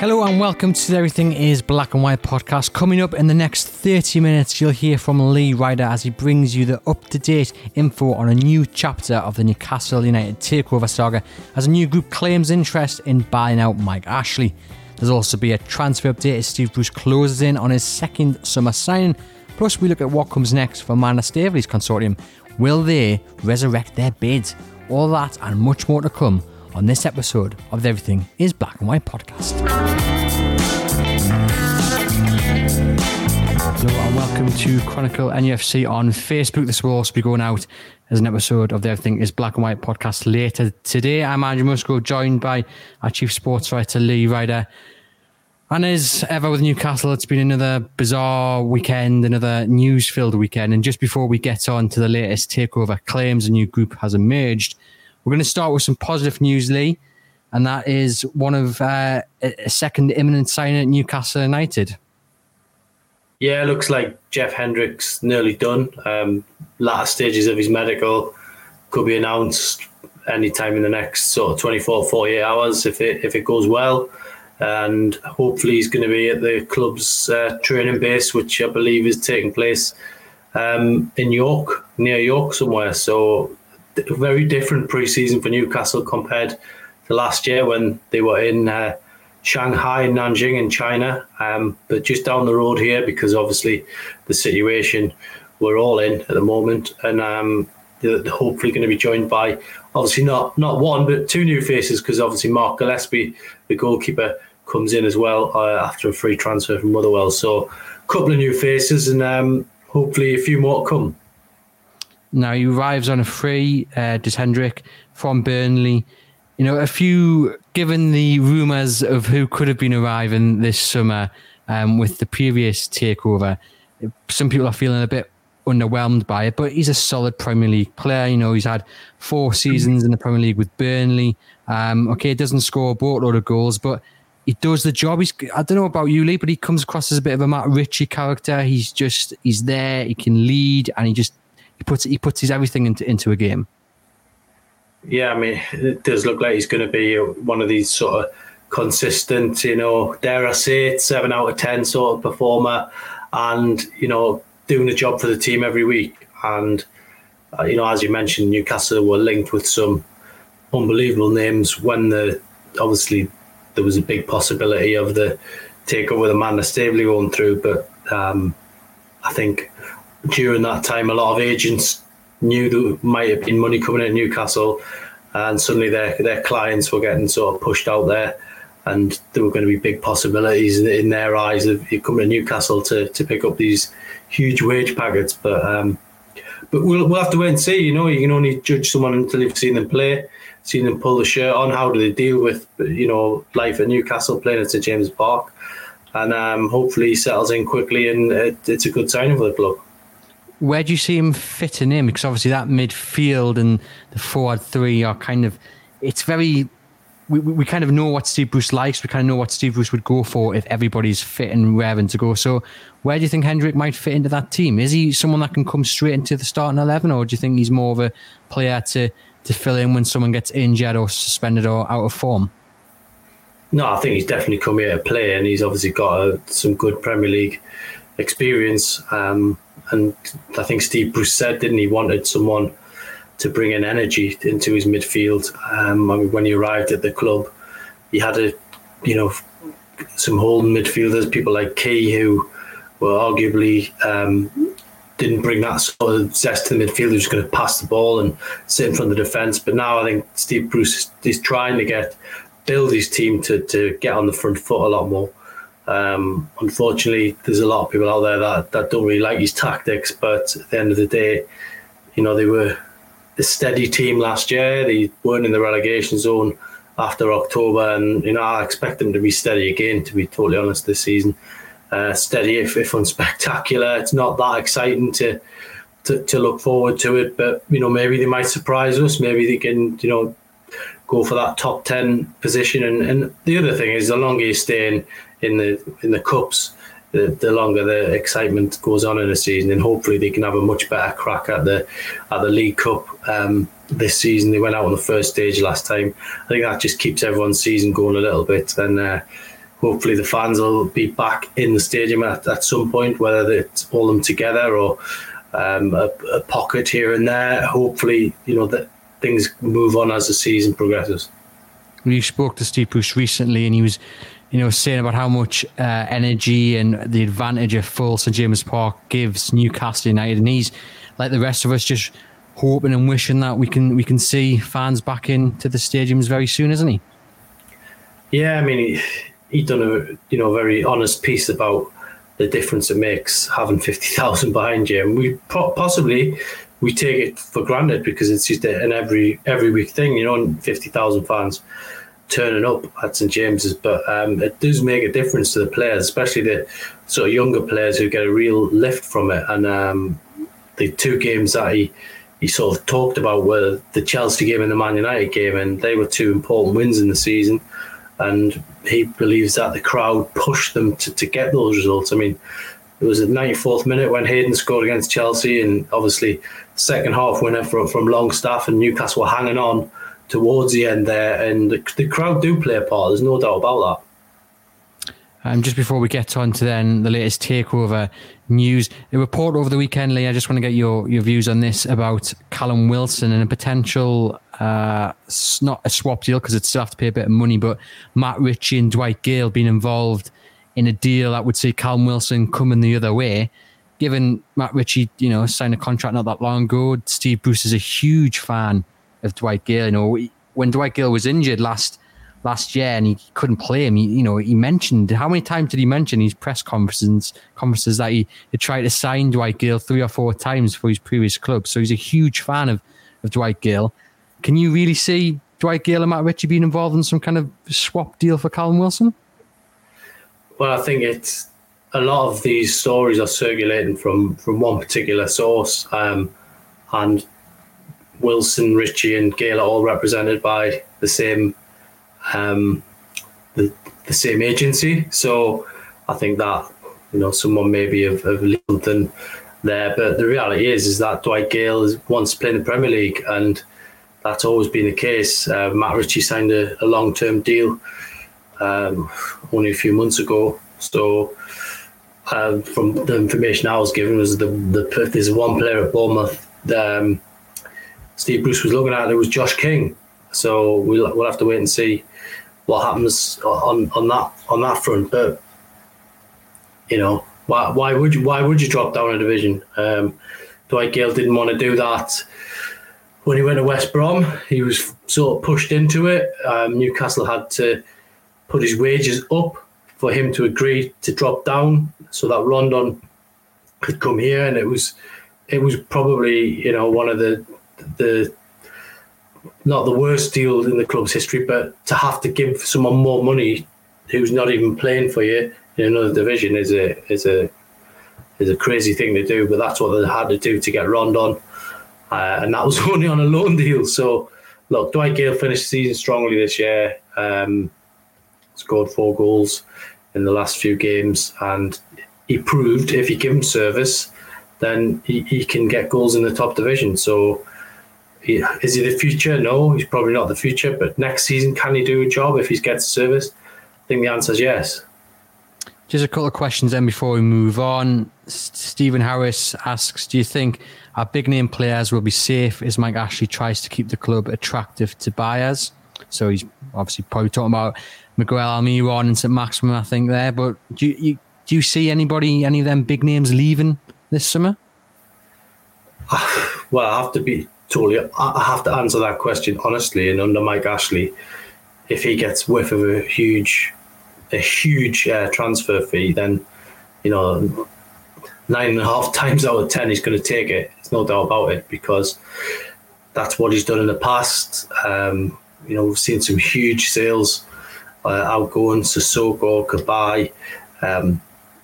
Hello and welcome to Everything is Black and White podcast. Coming up in the next 30 minutes, you'll hear from Lee Ryder as he brings you the up to date info on a new chapter of the Newcastle United takeover saga as a new group claims interest in buying out Mike Ashley. There's also be a transfer update as Steve Bruce closes in on his second summer signing. Plus, we look at what comes next for Amanda Staveley's consortium. Will they resurrect their bids? All that and much more to come on this episode of the Everything is Black and White podcast. Hello and welcome to Chronicle NUFC on Facebook. This will also be going out as an episode of the Everything is Black and White podcast later today. I'm Andrew Musgrove, joined by our chief sports writer Lee Ryder. And as ever with Newcastle, it's been another bizarre weekend, another news filled weekend. And just before we get on to the latest takeover claims, a new group has emerged. We're going to start with some positive news, Lee, and that is one of uh, a second imminent signing at Newcastle United. Yeah, looks like Jeff Hendrick's nearly done. Um, last stages of his medical could be announced anytime in the next sort of 24, 48 hours if it if it goes well. And hopefully he's going to be at the club's uh, training base, which I believe is taking place um, in York, near York somewhere. So very different pre-season for Newcastle compared to last year when they were in uh, Shanghai Nanjing in China. Um, but just down the road here, because obviously the situation we're all in at the moment, and um, they're hopefully going to be joined by obviously not not one but two new faces, because obviously Mark Gillespie, the goalkeeper, comes in as well uh, after a free transfer from Motherwell. So a couple of new faces, and um, hopefully a few more come. Now he arrives on a free, uh, does Hendrick from Burnley. You know, a few, given the rumours of who could have been arriving this summer um, with the previous takeover, some people are feeling a bit underwhelmed by it, but he's a solid Premier League player. You know, he's had four seasons in the Premier League with Burnley. Um, okay, doesn't score a boatload of goals, but he does the job. He's I don't know about you, Lee, but he comes across as a bit of a Matt Ritchie character. He's just he's there, he can lead, and he just he puts he puts his everything into into a game. Yeah, I mean, it does look like he's going to be one of these sort of consistent, you know, dare I say it, seven out of ten sort of performer, and you know, doing the job for the team every week. And uh, you know, as you mentioned, Newcastle were linked with some unbelievable names when the obviously there was a big possibility of the takeover the Amanda Staveley going through, but um, I think during that time, a lot of agents knew there might have been money coming in Newcastle, and suddenly their their clients were getting sort of pushed out there, and there were going to be big possibilities in their eyes of coming to Newcastle to, to pick up these huge wage packets. But um, but we'll we'll have to wait and see. You know, you can only judge someone until you've seen them play, seen them pull the shirt on. How do they deal with you know life at Newcastle, playing at St James Park, and um, hopefully he settles in quickly, and it, it's a good signing for the club where do you see him fitting in? Because obviously that midfield and the forward three are kind of, it's very, we, we kind of know what Steve Bruce likes. We kind of know what Steve Bruce would go for if everybody's fit and raring to go. So where do you think Hendrick might fit into that team? Is he someone that can come straight into the starting 11 or do you think he's more of a player to, to fill in when someone gets injured or suspended or out of form? No, I think he's definitely come here to play and he's obviously got a, some good Premier League experience. Um, and I think Steve Bruce said, didn't he, wanted someone to bring in energy into his midfield. Um, I mean, when he arrived at the club, he had a, you know, some holding midfielders, people like Ki, who were arguably um, didn't bring that sort of zest to the midfield. He was going to pass the ball and sit in front of the defence. But now I think Steve Bruce is trying to get build his team to to get on the front foot a lot more. Um, unfortunately, there's a lot of people out there that, that don't really like his tactics, but at the end of the day, you know, they were a steady team last year. They weren't in the relegation zone after October, and you know I expect them to be steady again. To be totally honest, this season, uh, steady if, if unspectacular. It's not that exciting to, to to look forward to it, but you know maybe they might surprise us. Maybe they can you know go for that top ten position. And, and the other thing is, the longer you in, in the in the cups, the, the longer the excitement goes on in the season, and hopefully they can have a much better crack at the at the League Cup um, this season. They went out on the first stage last time. I think that just keeps everyone's season going a little bit, and uh, hopefully the fans will be back in the stadium at, at some point, whether it's all them together or um, a, a pocket here and there. Hopefully, you know that things move on as the season progresses. We spoke to Steve Bruce recently, and he was you know, saying about how much uh, energy and the advantage of full St James Park gives Newcastle United, and he's like the rest of us, just hoping and wishing that we can we can see fans back into the stadiums very soon, isn't he? Yeah, I mean, he, he done a you know very honest piece about the difference it makes having fifty thousand behind you, and we possibly we take it for granted because it's just an every every week thing, you know, fifty thousand fans turning up at St James's, but um, it does make a difference to the players, especially the sort of younger players who get a real lift from it. And um, the two games that he he sort of talked about were the Chelsea game and the Man United game, and they were two important wins in the season. And he believes that the crowd pushed them to, to get those results. I mean, it was the 94th minute when Hayden scored against Chelsea, and obviously second half winner from, from Longstaff, and Newcastle were hanging on towards the end there, and the, the crowd do play a part. There's no doubt about that. Um, just before we get on to then the latest takeover news, a report over the weekend, Lee. I just want to get your, your views on this about Callum Wilson and a potential, uh, not a swap deal because it still have to pay a bit of money, but Matt Ritchie and Dwight Gayle being involved in a deal that would see Callum Wilson coming the other way. Given Matt Ritchie, you know, signed a contract not that long ago, Steve Bruce is a huge fan of Dwight Gayle. You know, when Dwight Gayle was injured last last year and he couldn't play him, he, you know, he mentioned how many times did he mention his press conferences conferences that he, he tried to sign Dwight Gayle three or four times for his previous club. So he's a huge fan of, of Dwight Gayle. Can you really see Dwight Gayle and Matt Ritchie being involved in some kind of swap deal for Callum Wilson? Well, I think it's a lot of these stories are circulating from from one particular source, um, and Wilson, Ritchie, and Gayle are all represented by the same um, the, the same agency. So I think that you know someone maybe of, of something there, but the reality is is that Dwight Gayle is once playing the Premier League, and that's always been the case. Uh, Matt Ritchie signed a, a long term deal um, only a few months ago, so. Uh, from the information I was given, was the, the there's one player at Bournemouth um, Steve Bruce was looking at it was Josh King. So we'll we'll have to wait and see what happens on, on that on that front. But you know, why why would you why would you drop down a division? Um, Dwight Gayle didn't want to do that when he went to West Brom. He was sort of pushed into it. Um, Newcastle had to put his wages up for him to agree to drop down, so that Rondon could come here, and it was it was probably you know one of the the not the worst deal in the club's history, but to have to give someone more money who's not even playing for you in another division is a is a is a crazy thing to do. But that's what they had to do to get Rondon, uh, and that was only on a loan deal. So look, Dwight Gayle finished the season strongly this year. Um, scored four goals in the last few games, and he proved if you give him service, then he, he can get goals in the top division. So is he the future? No, he's probably not the future. But next season, can he do a job if he gets service? I think the answer is yes. Just a couple of questions then before we move on. Stephen Harris asks Do you think our big name players will be safe as Mike Ashley tries to keep the club attractive to buyers? So he's obviously probably talking about Miguel Almiron and St Maximin, I think, there. But do you, you, do you see anybody, any of them big names leaving this summer? Well, I have to be totally. I have to answer that question honestly. And under Mike Ashley, if he gets whiff of a huge, a huge uh, transfer fee, then you know nine and a half times out of ten he's going to take it. There's no doubt about it because that's what he's done in the past. Um, you know, we've seen some huge sales uh, outgoing, Sissoko, Cabaye, um,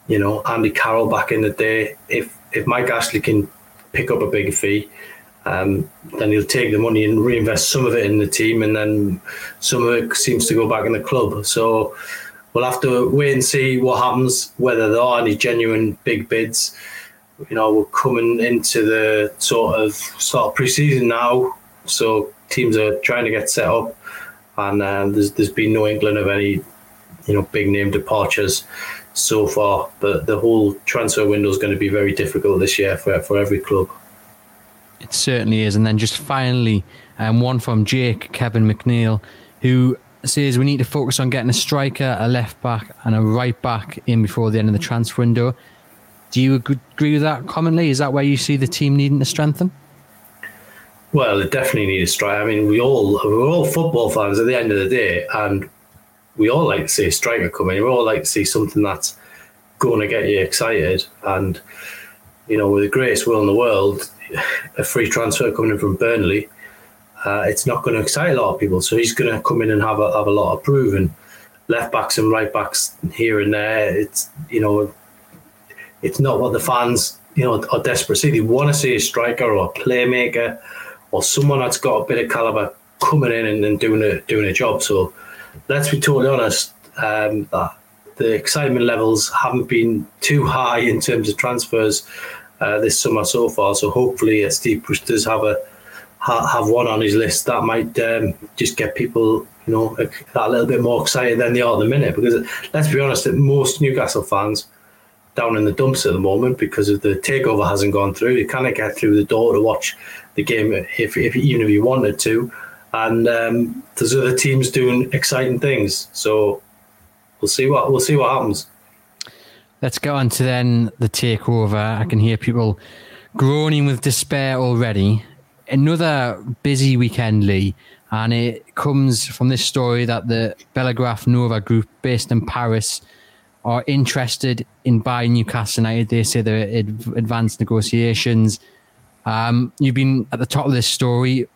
you know, Andy Carroll back in the day. If if Mike Ashley can pick up a big fee, um, then he'll take the money and reinvest some of it in the team, and then some of it seems to go back in the club. So we'll have to wait and see what happens, whether there are any genuine big bids. You know, we're coming into the sort of sort of pre-season now, so teams are trying to get set up, and um, there's there's been no inkling of any, you know, big name departures so far. But the whole transfer window is going to be very difficult this year for for every club. It certainly is. And then just finally, um, one from Jake Kevin McNeil, who says we need to focus on getting a striker, a left back, and a right back in before the end of the transfer window. Do you agree with that commonly? Is that where you see the team needing to strengthen? Well, it definitely need a striker. I mean, we all we're all football fans at the end of the day, and we all like to see a striker come in. We all like to see something that's going to get you excited. And you know, with the greatest will in the world, a free transfer coming in from Burnley, uh, it's not going to excite a lot of people. So he's going to come in and have a have a lot of proven left backs and right backs here and there. It's you know, it's not what the fans you know are desperate to see. They want to see a striker or a playmaker or someone that's got a bit of caliber coming in and, and doing a doing a job. So let's be totally honest. Um, the excitement levels haven't been too high in terms of transfers uh, this summer so far. So hopefully, uh, Steve Bruce does have a ha, have one on his list that might um, just get people, you know, a, a, little bit more excited than they are at the minute. Because let's be honest, most Newcastle fans down in the dumps at the moment because of the takeover hasn't gone through. You can't get through the door to watch the game if, if even if you wanted to. And um, there's other teams doing exciting things. So we'll see what we'll see what happens. Let's go on to then the takeover. I can hear people groaning with despair already. Another busy weekend, Lee, and it comes from this story that the Bellagraph Nova group based in Paris are interested in buying Newcastle United. They say they're in advanced negotiations. Um, you've been at the top of this story.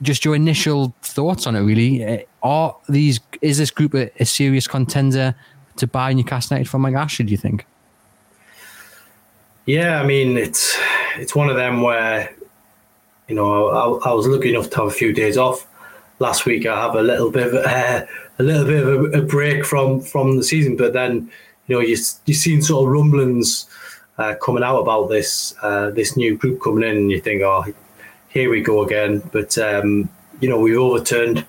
Just your initial thoughts on it, really. Are these is this group a, a serious contender to buy Newcastle United from Ashley? Do you think? Yeah, I mean it's it's one of them where you know I, I was lucky enough to have a few days off last week. I have a little bit of a little bit of a, a, break from from the season, but then you know you you've seen sort of rumblings uh, coming out about this uh, this new group coming in, and you think, oh, here we go again. But um, you know we've overturned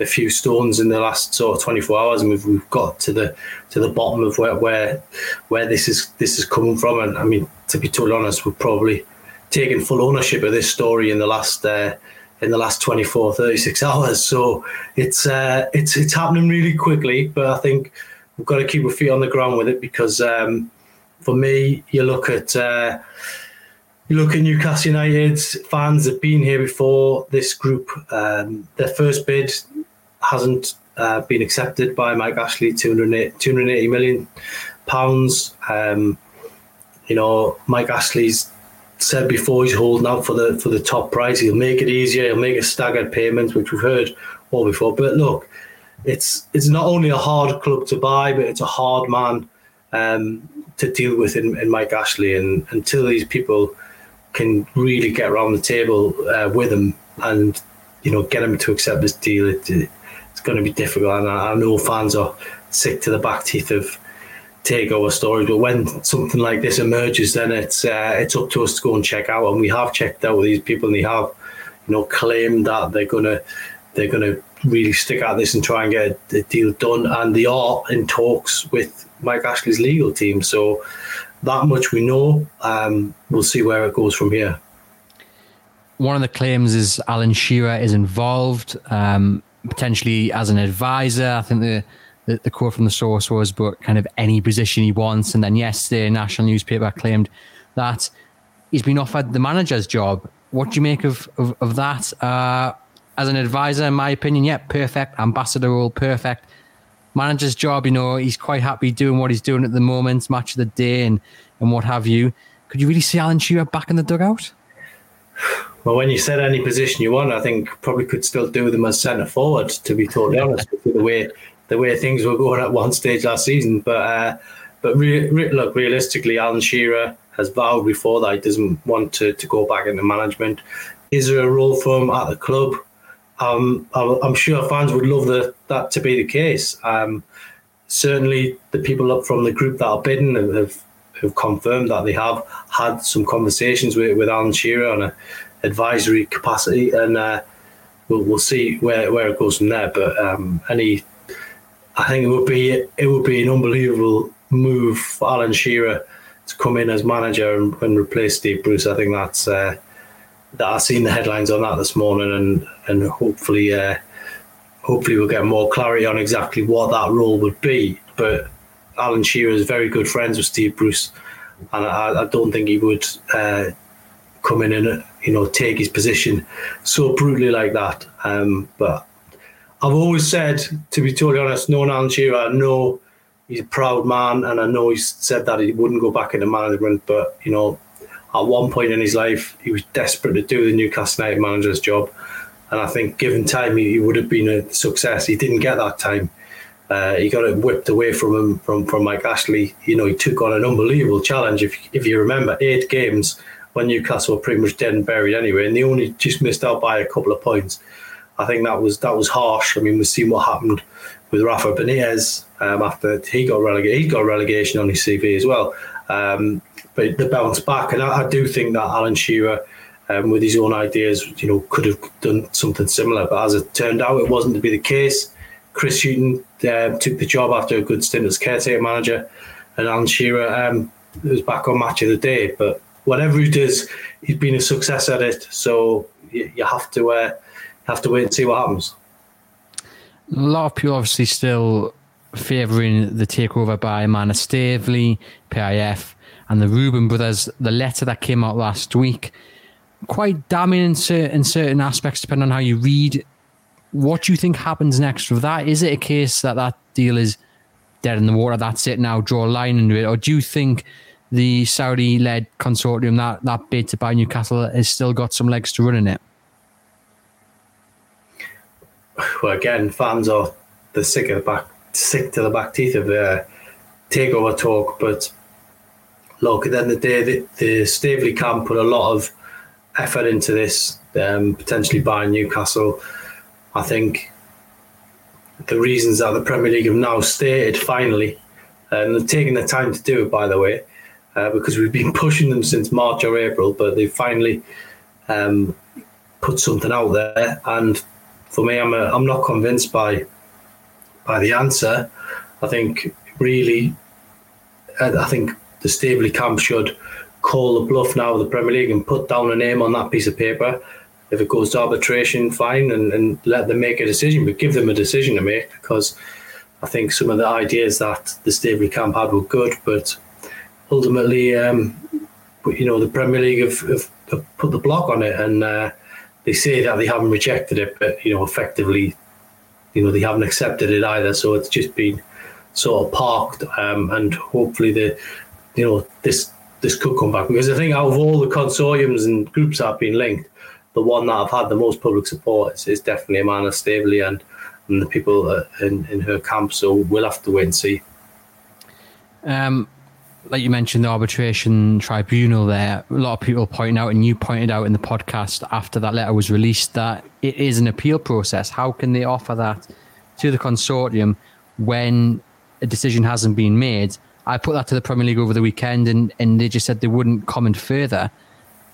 a few stones in the last sort of 24 hours, and we've, we've got to the to the bottom of where where where this is this is coming from. And I mean, to be totally honest, we've probably taken full ownership of this story in the last uh, in the last 24, 36 hours. So it's uh, it's it's happening really quickly, but I think we've got to keep our feet on the ground with it because um, for me, you look at. Uh, you look at Newcastle United fans have been here before. This group, um, their first bid hasn't uh, been accepted by Mike Ashley, 280, 280 million pounds. Um, you know, Mike Ashley's said before he's holding out for the for the top price. He'll make it easier. He'll make a staggered payment, which we've heard all before. But look, it's it's not only a hard club to buy, but it's a hard man um, to deal with in, in, Mike Ashley. And until these people can really get around the table uh, with him and you know get him to accept this deal, it, going to be difficult. And I, I know fans are sick to the back teeth of takeover stories, but when something like this emerges, then it's uh, it's up to us to go and check out. And we have checked out with these people, and they have, you know, claimed that they're gonna they're gonna really stick at this and try and get a deal done. And they are in talks with Mike Ashley's legal team, so that much we know. Um, we'll see where it goes from here. One of the claims is Alan Shearer is involved. Um, potentially as an advisor. I think the, the, the quote from the source was, but kind of any position he wants. And then yesterday, a national newspaper claimed that he's been offered the manager's job. What do you make of, of, of that? Uh, as an advisor, in my opinion, yeah, perfect. Ambassador role, perfect. Manager's job, you know, he's quite happy doing what he's doing at the moment, match of the day and, and what have you. Could you really see Alan Shearer back in the dugout? Well, when you said any position you want, I think probably could still do them as centre forward. To be totally honest, with the way the way things were going at one stage last season. But uh, but re- re- look, realistically, Alan Shearer has vowed before that he doesn't want to, to go back into management. Is there a role for him at the club? Um, I'm sure fans would love the, that to be the case. Um, certainly, the people up from the group that are bidding have, have confirmed that they have had some conversations with, with Alan Shearer on a advisory capacity, and uh, we'll, we'll see where, where it goes from there. But um, any, I think it would be it would be an unbelievable move for Alan Shearer to come in as manager and, and replace Steve Bruce. I think that's uh, that I've seen the headlines on that this morning, and and hopefully uh, hopefully we'll get more clarity on exactly what that role would be. But Alan Shearer is very good friends with Steve Bruce, and I, I don't think he would uh, come in and you know take his position so brutally like that. Um, but I've always said, to be totally honest, knowing Alan Shearer, I know he's a proud man, and I know he said that he wouldn't go back into management. But you know, at one point in his life, he was desperate to do the Newcastle United manager's job, and I think given time, he, he would have been a success. He didn't get that time. Uh, he got it whipped away from him from, from Mike Ashley. You know, he took on an unbelievable challenge. If if you remember, eight games when Newcastle were pretty much dead and buried anyway, and they only just missed out by a couple of points. I think that was that was harsh. I mean, we've seen what happened with Rafa Benitez um, after he got relegated. He got relegation on his CV as well. Um, but the bounce back, and I, I, do think that Alan Shearer, um, with his own ideas, you know, could have done something similar. But as it turned out, it wasn't to be the case. Chris Hughton uh, took the job after a good stint as caretaker manager, and Alan Shearer um, was back on match of the day. But whatever he does, he's been a success at it. So you, you have to uh, have to wait and see what happens. A lot of people obviously still favouring the takeover by Amanda Staveley, PIF, and the Reuben brothers. The letter that came out last week, quite damning in certain, in certain aspects, depending on how you read. What do you think happens next with that? Is it a case that that deal is dead in the water? That's it now. Draw a line into it, or do you think? the Saudi led consortium, that, that bid to buy Newcastle, has still got some legs to run in it? Well, again, fans are the sick of the back, sick to the back teeth of uh, takeover talk. But look, at the end of the day, the, the Staveley camp put a lot of effort into this, um, potentially buying Newcastle. I think the reasons that the Premier League have now stated finally, and they've taken the time to do it, by the way, uh, because we've been pushing them since March or April, but they finally um, put something out there. And for me, I'm a, I'm not convinced by by the answer. I think really, uh, I think the Staveley camp should call the bluff now of the Premier League and put down a name on that piece of paper. If it goes to arbitration, fine, and, and let them make a decision, but give them a decision to make because I think some of the ideas that the Staveley camp had were good, but ultimately, um, you know, the Premier League have, have, have, put the block on it, and uh, they say that they haven't rejected it, but you know, effectively, you know, they haven't accepted it either. So it's just been sort of parked, um, and hopefully, the you know, this this could come back because I think out of all the consortiums and groups that have been linked, the one that I've had the most public support is, is definitely Amanda Staveley and and the people in in her camp. So we'll have to wait and see. Um, like you mentioned, the arbitration tribunal there, a lot of people pointing out, and you pointed out in the podcast after that letter was released, that it is an appeal process. How can they offer that to the consortium when a decision hasn't been made? I put that to the Premier League over the weekend, and, and they just said they wouldn't comment further.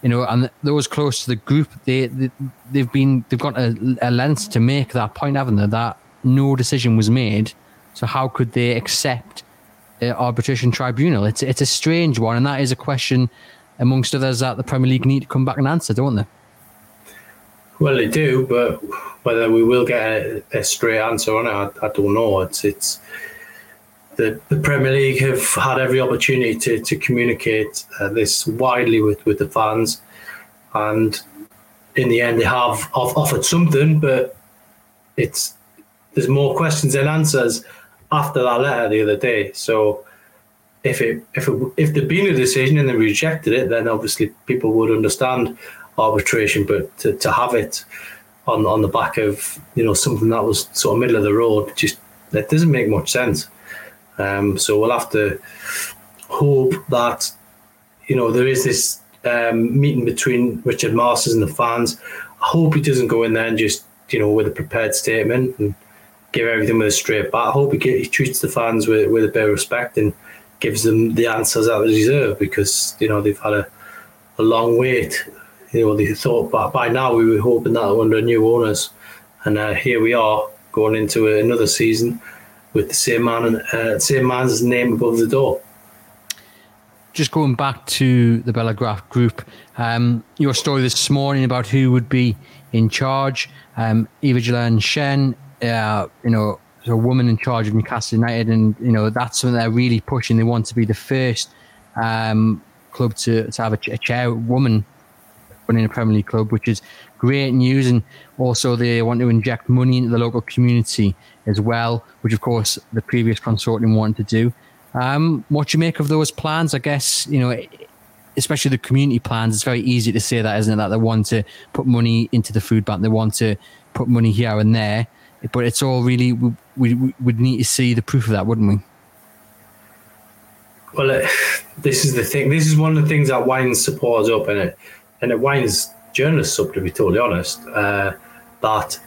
You know, and those close to the group, they, they they've been they've got a, a length to make that point, haven't they? That no decision was made. So how could they accept? uh, arbitration tribunal. It's it's a strange one, and that is a question amongst others that the Premier League need to come back and answer, don't they? Well, they do, but whether we will get a, a straight answer on it, I, I, don't know. It's it's the, the Premier League have had every opportunity to, to communicate uh, this widely with, with the fans, and in the end, they have offered something, but it's there's more questions than answers after that letter the other day. So if it if it if there'd been a decision and they rejected it, then obviously people would understand arbitration, but to, to have it on on the back of you know something that was sort of middle of the road, just that doesn't make much sense. Um, so we'll have to hope that you know there is this um, meeting between Richard Masters and the fans. I hope he doesn't go in there and just you know with a prepared statement and give everything with a straight bat. I hope he, get, he treats the fans with with a bit of respect and gives them the answers that they deserve because you know they've had a, a long wait. You know they thought by, by now we were hoping that under new owners, and uh, here we are going into another season with the same man uh, same man's name above the door. Just going back to the Bellagraph group, um, your story this morning about who would be in charge. Um, Eva Gillan Shen, uh, you know, a woman in charge of Newcastle United, and you know that's something they're really pushing. They want to be the first um, club to, to have a, a chairwoman running a Premier League club, which is great news. And also, they want to inject money into the local community as well, which of course the previous consortium wanted to do. Um, what do you make of those plans? I guess you know, especially the community plans. It's very easy to say that, isn't it? That they want to put money into the food bank, they want to put money here and there, but it's all really we we would need to see the proof of that, wouldn't we? Well, uh, this is the thing. This is one of the things that winds supporters up, and it and it winds journalists up. To be totally honest, uh, that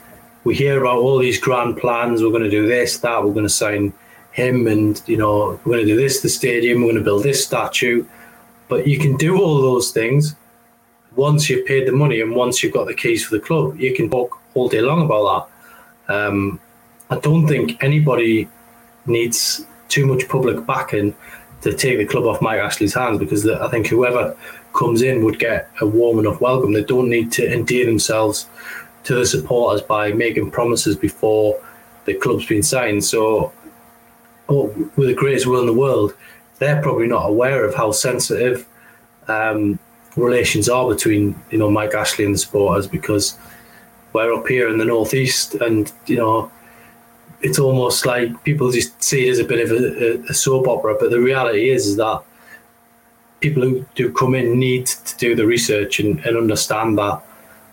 we hear about all these grand plans. We're going to do this, that. We're going to sign him, and you know, we're going to do this, the stadium. We're going to build this statue. But you can do all those things once you've paid the money and once you've got the keys for the club. You can talk all day long about that. Um, I don't think anybody needs too much public backing to take the club off Mike Ashley's hands because the, I think whoever comes in would get a warm enough welcome. They don't need to endear themselves to the supporters by making promises before the club's been signed. So, oh, with the greatest will in the world, they're probably not aware of how sensitive um, relations are between you know Mike Ashley and the supporters because we're up here in the northeast, and you know it's almost like people just see it as a bit of a, a soap opera. But the reality is, is that people who do come in need to do the research and, and understand that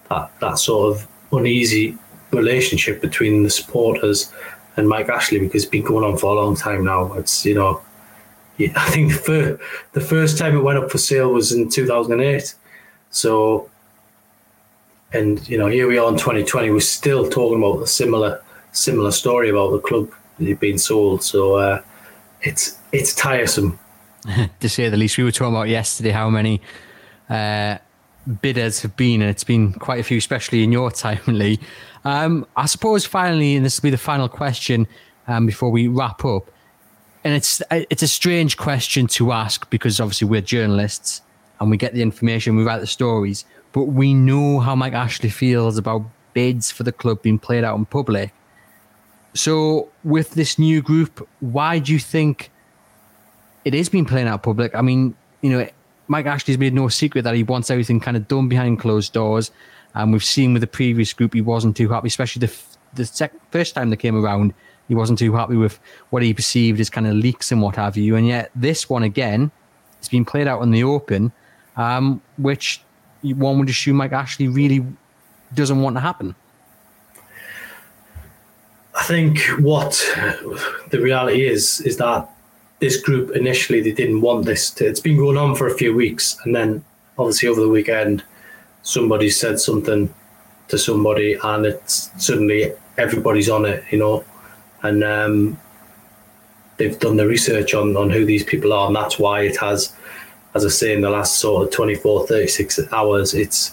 that that sort of uneasy relationship between the supporters and Mike Ashley because it's been going on for a long time now. It's you know, I think the first, the first time it went up for sale was in 2008. So, and you know, here we are in 2020. We're still talking about a similar similar story about the club being sold. So uh, it's it's tiresome. to say the least, we were talking about yesterday how many. Uh, bidders have been, and it's been quite a few, especially in your time, Lee. Um, I suppose finally, and this will be the final question um, before we wrap up, and it's it's a strange question to ask because obviously we're journalists and we get the information, we write the stories, but we know how Mike Ashley feels about bids for the club being played out in public. So, with this new group, why do you think it is being played out public? I mean, you know, Mike Ashley's made no secret that he wants everything kind of done behind closed doors. And we've seen with the previous group, he wasn't too happy, especially the the sec- first time they came around. He wasn't too happy with what he perceived as kind of leaks and what have you. And yet this one again, it's been played out in the open, um, which one would assume Mike Ashley really doesn't want to happen. I think what the reality is is that this group initially they didn't want this. To, it's been going on for a few weeks, and then obviously over the weekend, somebody said something to somebody, and it's suddenly everybody's on it, you know, and um, they've done the research on on who these people are, and that's why it has, as I say, in the last sort of 24, 36 hours, it's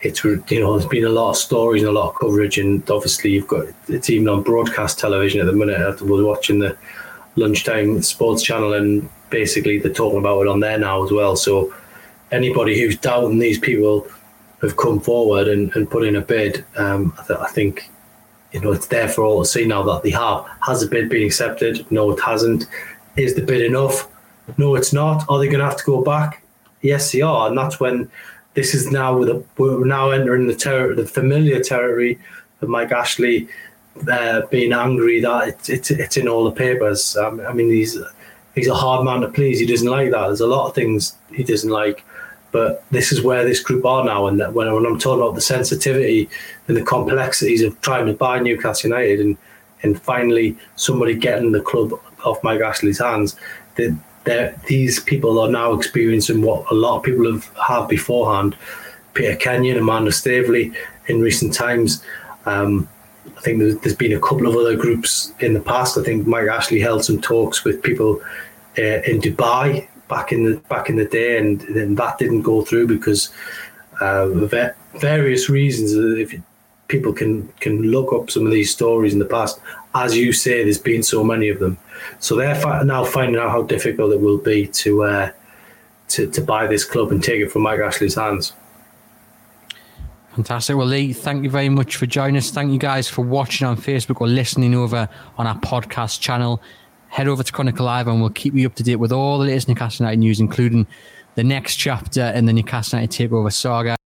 it's you know there's been a lot of stories and a lot of coverage, and obviously you've got it's even on broadcast television at the minute. I was watching the lunchtime sports channel, and basically they're talking about it on there now as well. So anybody who's doubting these people have come forward and, and put in a bid, um, I, th- I, think you know it's there for all to see now that they have. Has the bid been accepted? No, it hasn't. Is the bid enough? No, it's not. Are they going to have to go back? Yes, they are, and that's when this is now with the, we're now entering the ter- the familiar territory of Mike Ashley uh, being angry that it's, it's, it's in all the papers. Um, I mean, he's he's a hard man to please. He doesn't like that. There's a lot of things he doesn't like, But this is where this group are now, and when, when I'm talking about the sensitivity and the complexities of trying to buy Newcastle United, and and finally somebody getting the club off Mike Ashley's hands, that these people are now experiencing what a lot of people have had beforehand. Peter Kenyon, Amanda Staveley, in recent times. Um, I think there's, there's been a couple of other groups in the past. I think Mike Ashley held some talks with people uh, in Dubai back in the back in the day, and, and that didn't go through because uh, various reasons. If people can can look up some of these stories in the past, as you say, there's been so many of them, so they're fi- now finding out how difficult it will be to uh, to to buy this club and take it from Mike Ashley's hands. Fantastic. Well, Lee, thank you very much for joining us. Thank you guys for watching on Facebook or listening over on our podcast channel. Head over to Chronicle Live and we'll keep you up to date with all the latest Newcastle United news, including the next chapter in the Newcastle United Takeover saga.